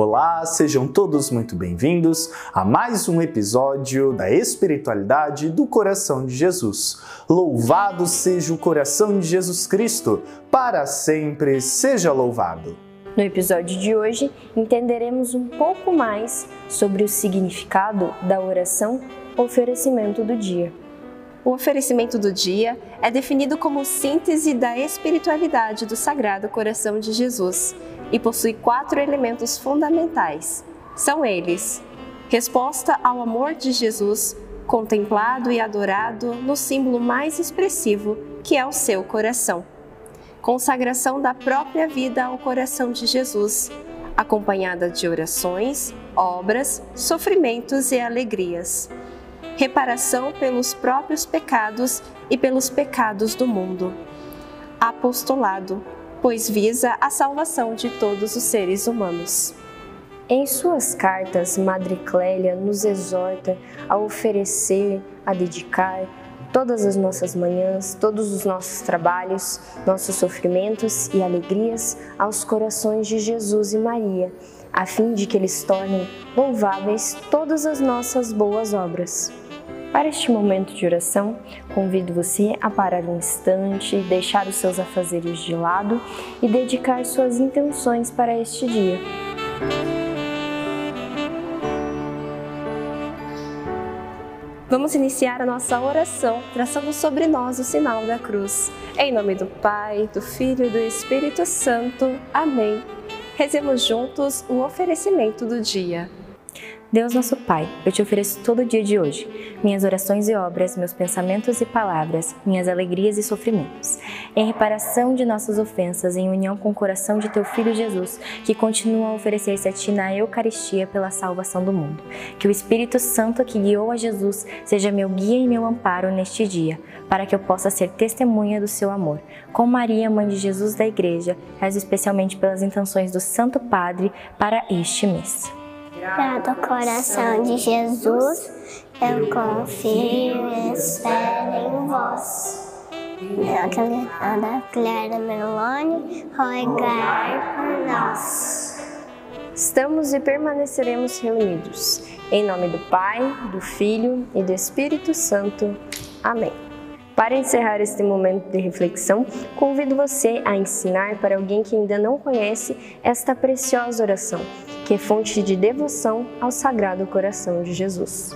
Olá, sejam todos muito bem-vindos a mais um episódio da Espiritualidade do Coração de Jesus. Louvado seja o coração de Jesus Cristo, para sempre seja louvado. No episódio de hoje, entenderemos um pouco mais sobre o significado da oração oferecimento do dia. O oferecimento do dia é definido como síntese da espiritualidade do Sagrado Coração de Jesus e possui quatro elementos fundamentais. São eles: resposta ao amor de Jesus, contemplado e adorado no símbolo mais expressivo, que é o seu coração. Consagração da própria vida ao coração de Jesus, acompanhada de orações, obras, sofrimentos e alegrias. Reparação pelos próprios pecados e pelos pecados do mundo. Apostolado, pois visa a salvação de todos os seres humanos. Em suas cartas, Madre Clélia nos exorta a oferecer, a dedicar todas as nossas manhãs, todos os nossos trabalhos, nossos sofrimentos e alegrias aos corações de Jesus e Maria, a fim de que eles tornem louváveis todas as nossas boas obras. Para este momento de oração, convido você a parar um instante, deixar os seus afazeres de lado e dedicar suas intenções para este dia. Vamos iniciar a nossa oração traçando sobre nós o sinal da cruz. Em nome do Pai, do Filho e do Espírito Santo. Amém. Rezemos juntos o oferecimento do dia. Deus nosso Pai, eu te ofereço todo o dia de hoje, minhas orações e obras, meus pensamentos e palavras, minhas alegrias e sofrimentos, em reparação de nossas ofensas, em união com o coração de teu Filho Jesus, que continua a oferecer-se a ti na Eucaristia pela salvação do mundo. Que o Espírito Santo que guiou a Jesus seja meu guia e meu amparo neste dia, para que eu possa ser testemunha do seu amor. Com Maria, mãe de Jesus da Igreja, rezo especialmente pelas intenções do Santo Padre para este mês. Sagrado coração de Jesus, eu confio e espero em vós. Da Clara Meloni, rogai por nós. Estamos e permaneceremos reunidos. Em nome do Pai, do Filho e do Espírito Santo. Amém. Para encerrar este momento de reflexão, convido você a ensinar para alguém que ainda não conhece esta preciosa oração que é fonte de devoção ao Sagrado Coração de Jesus.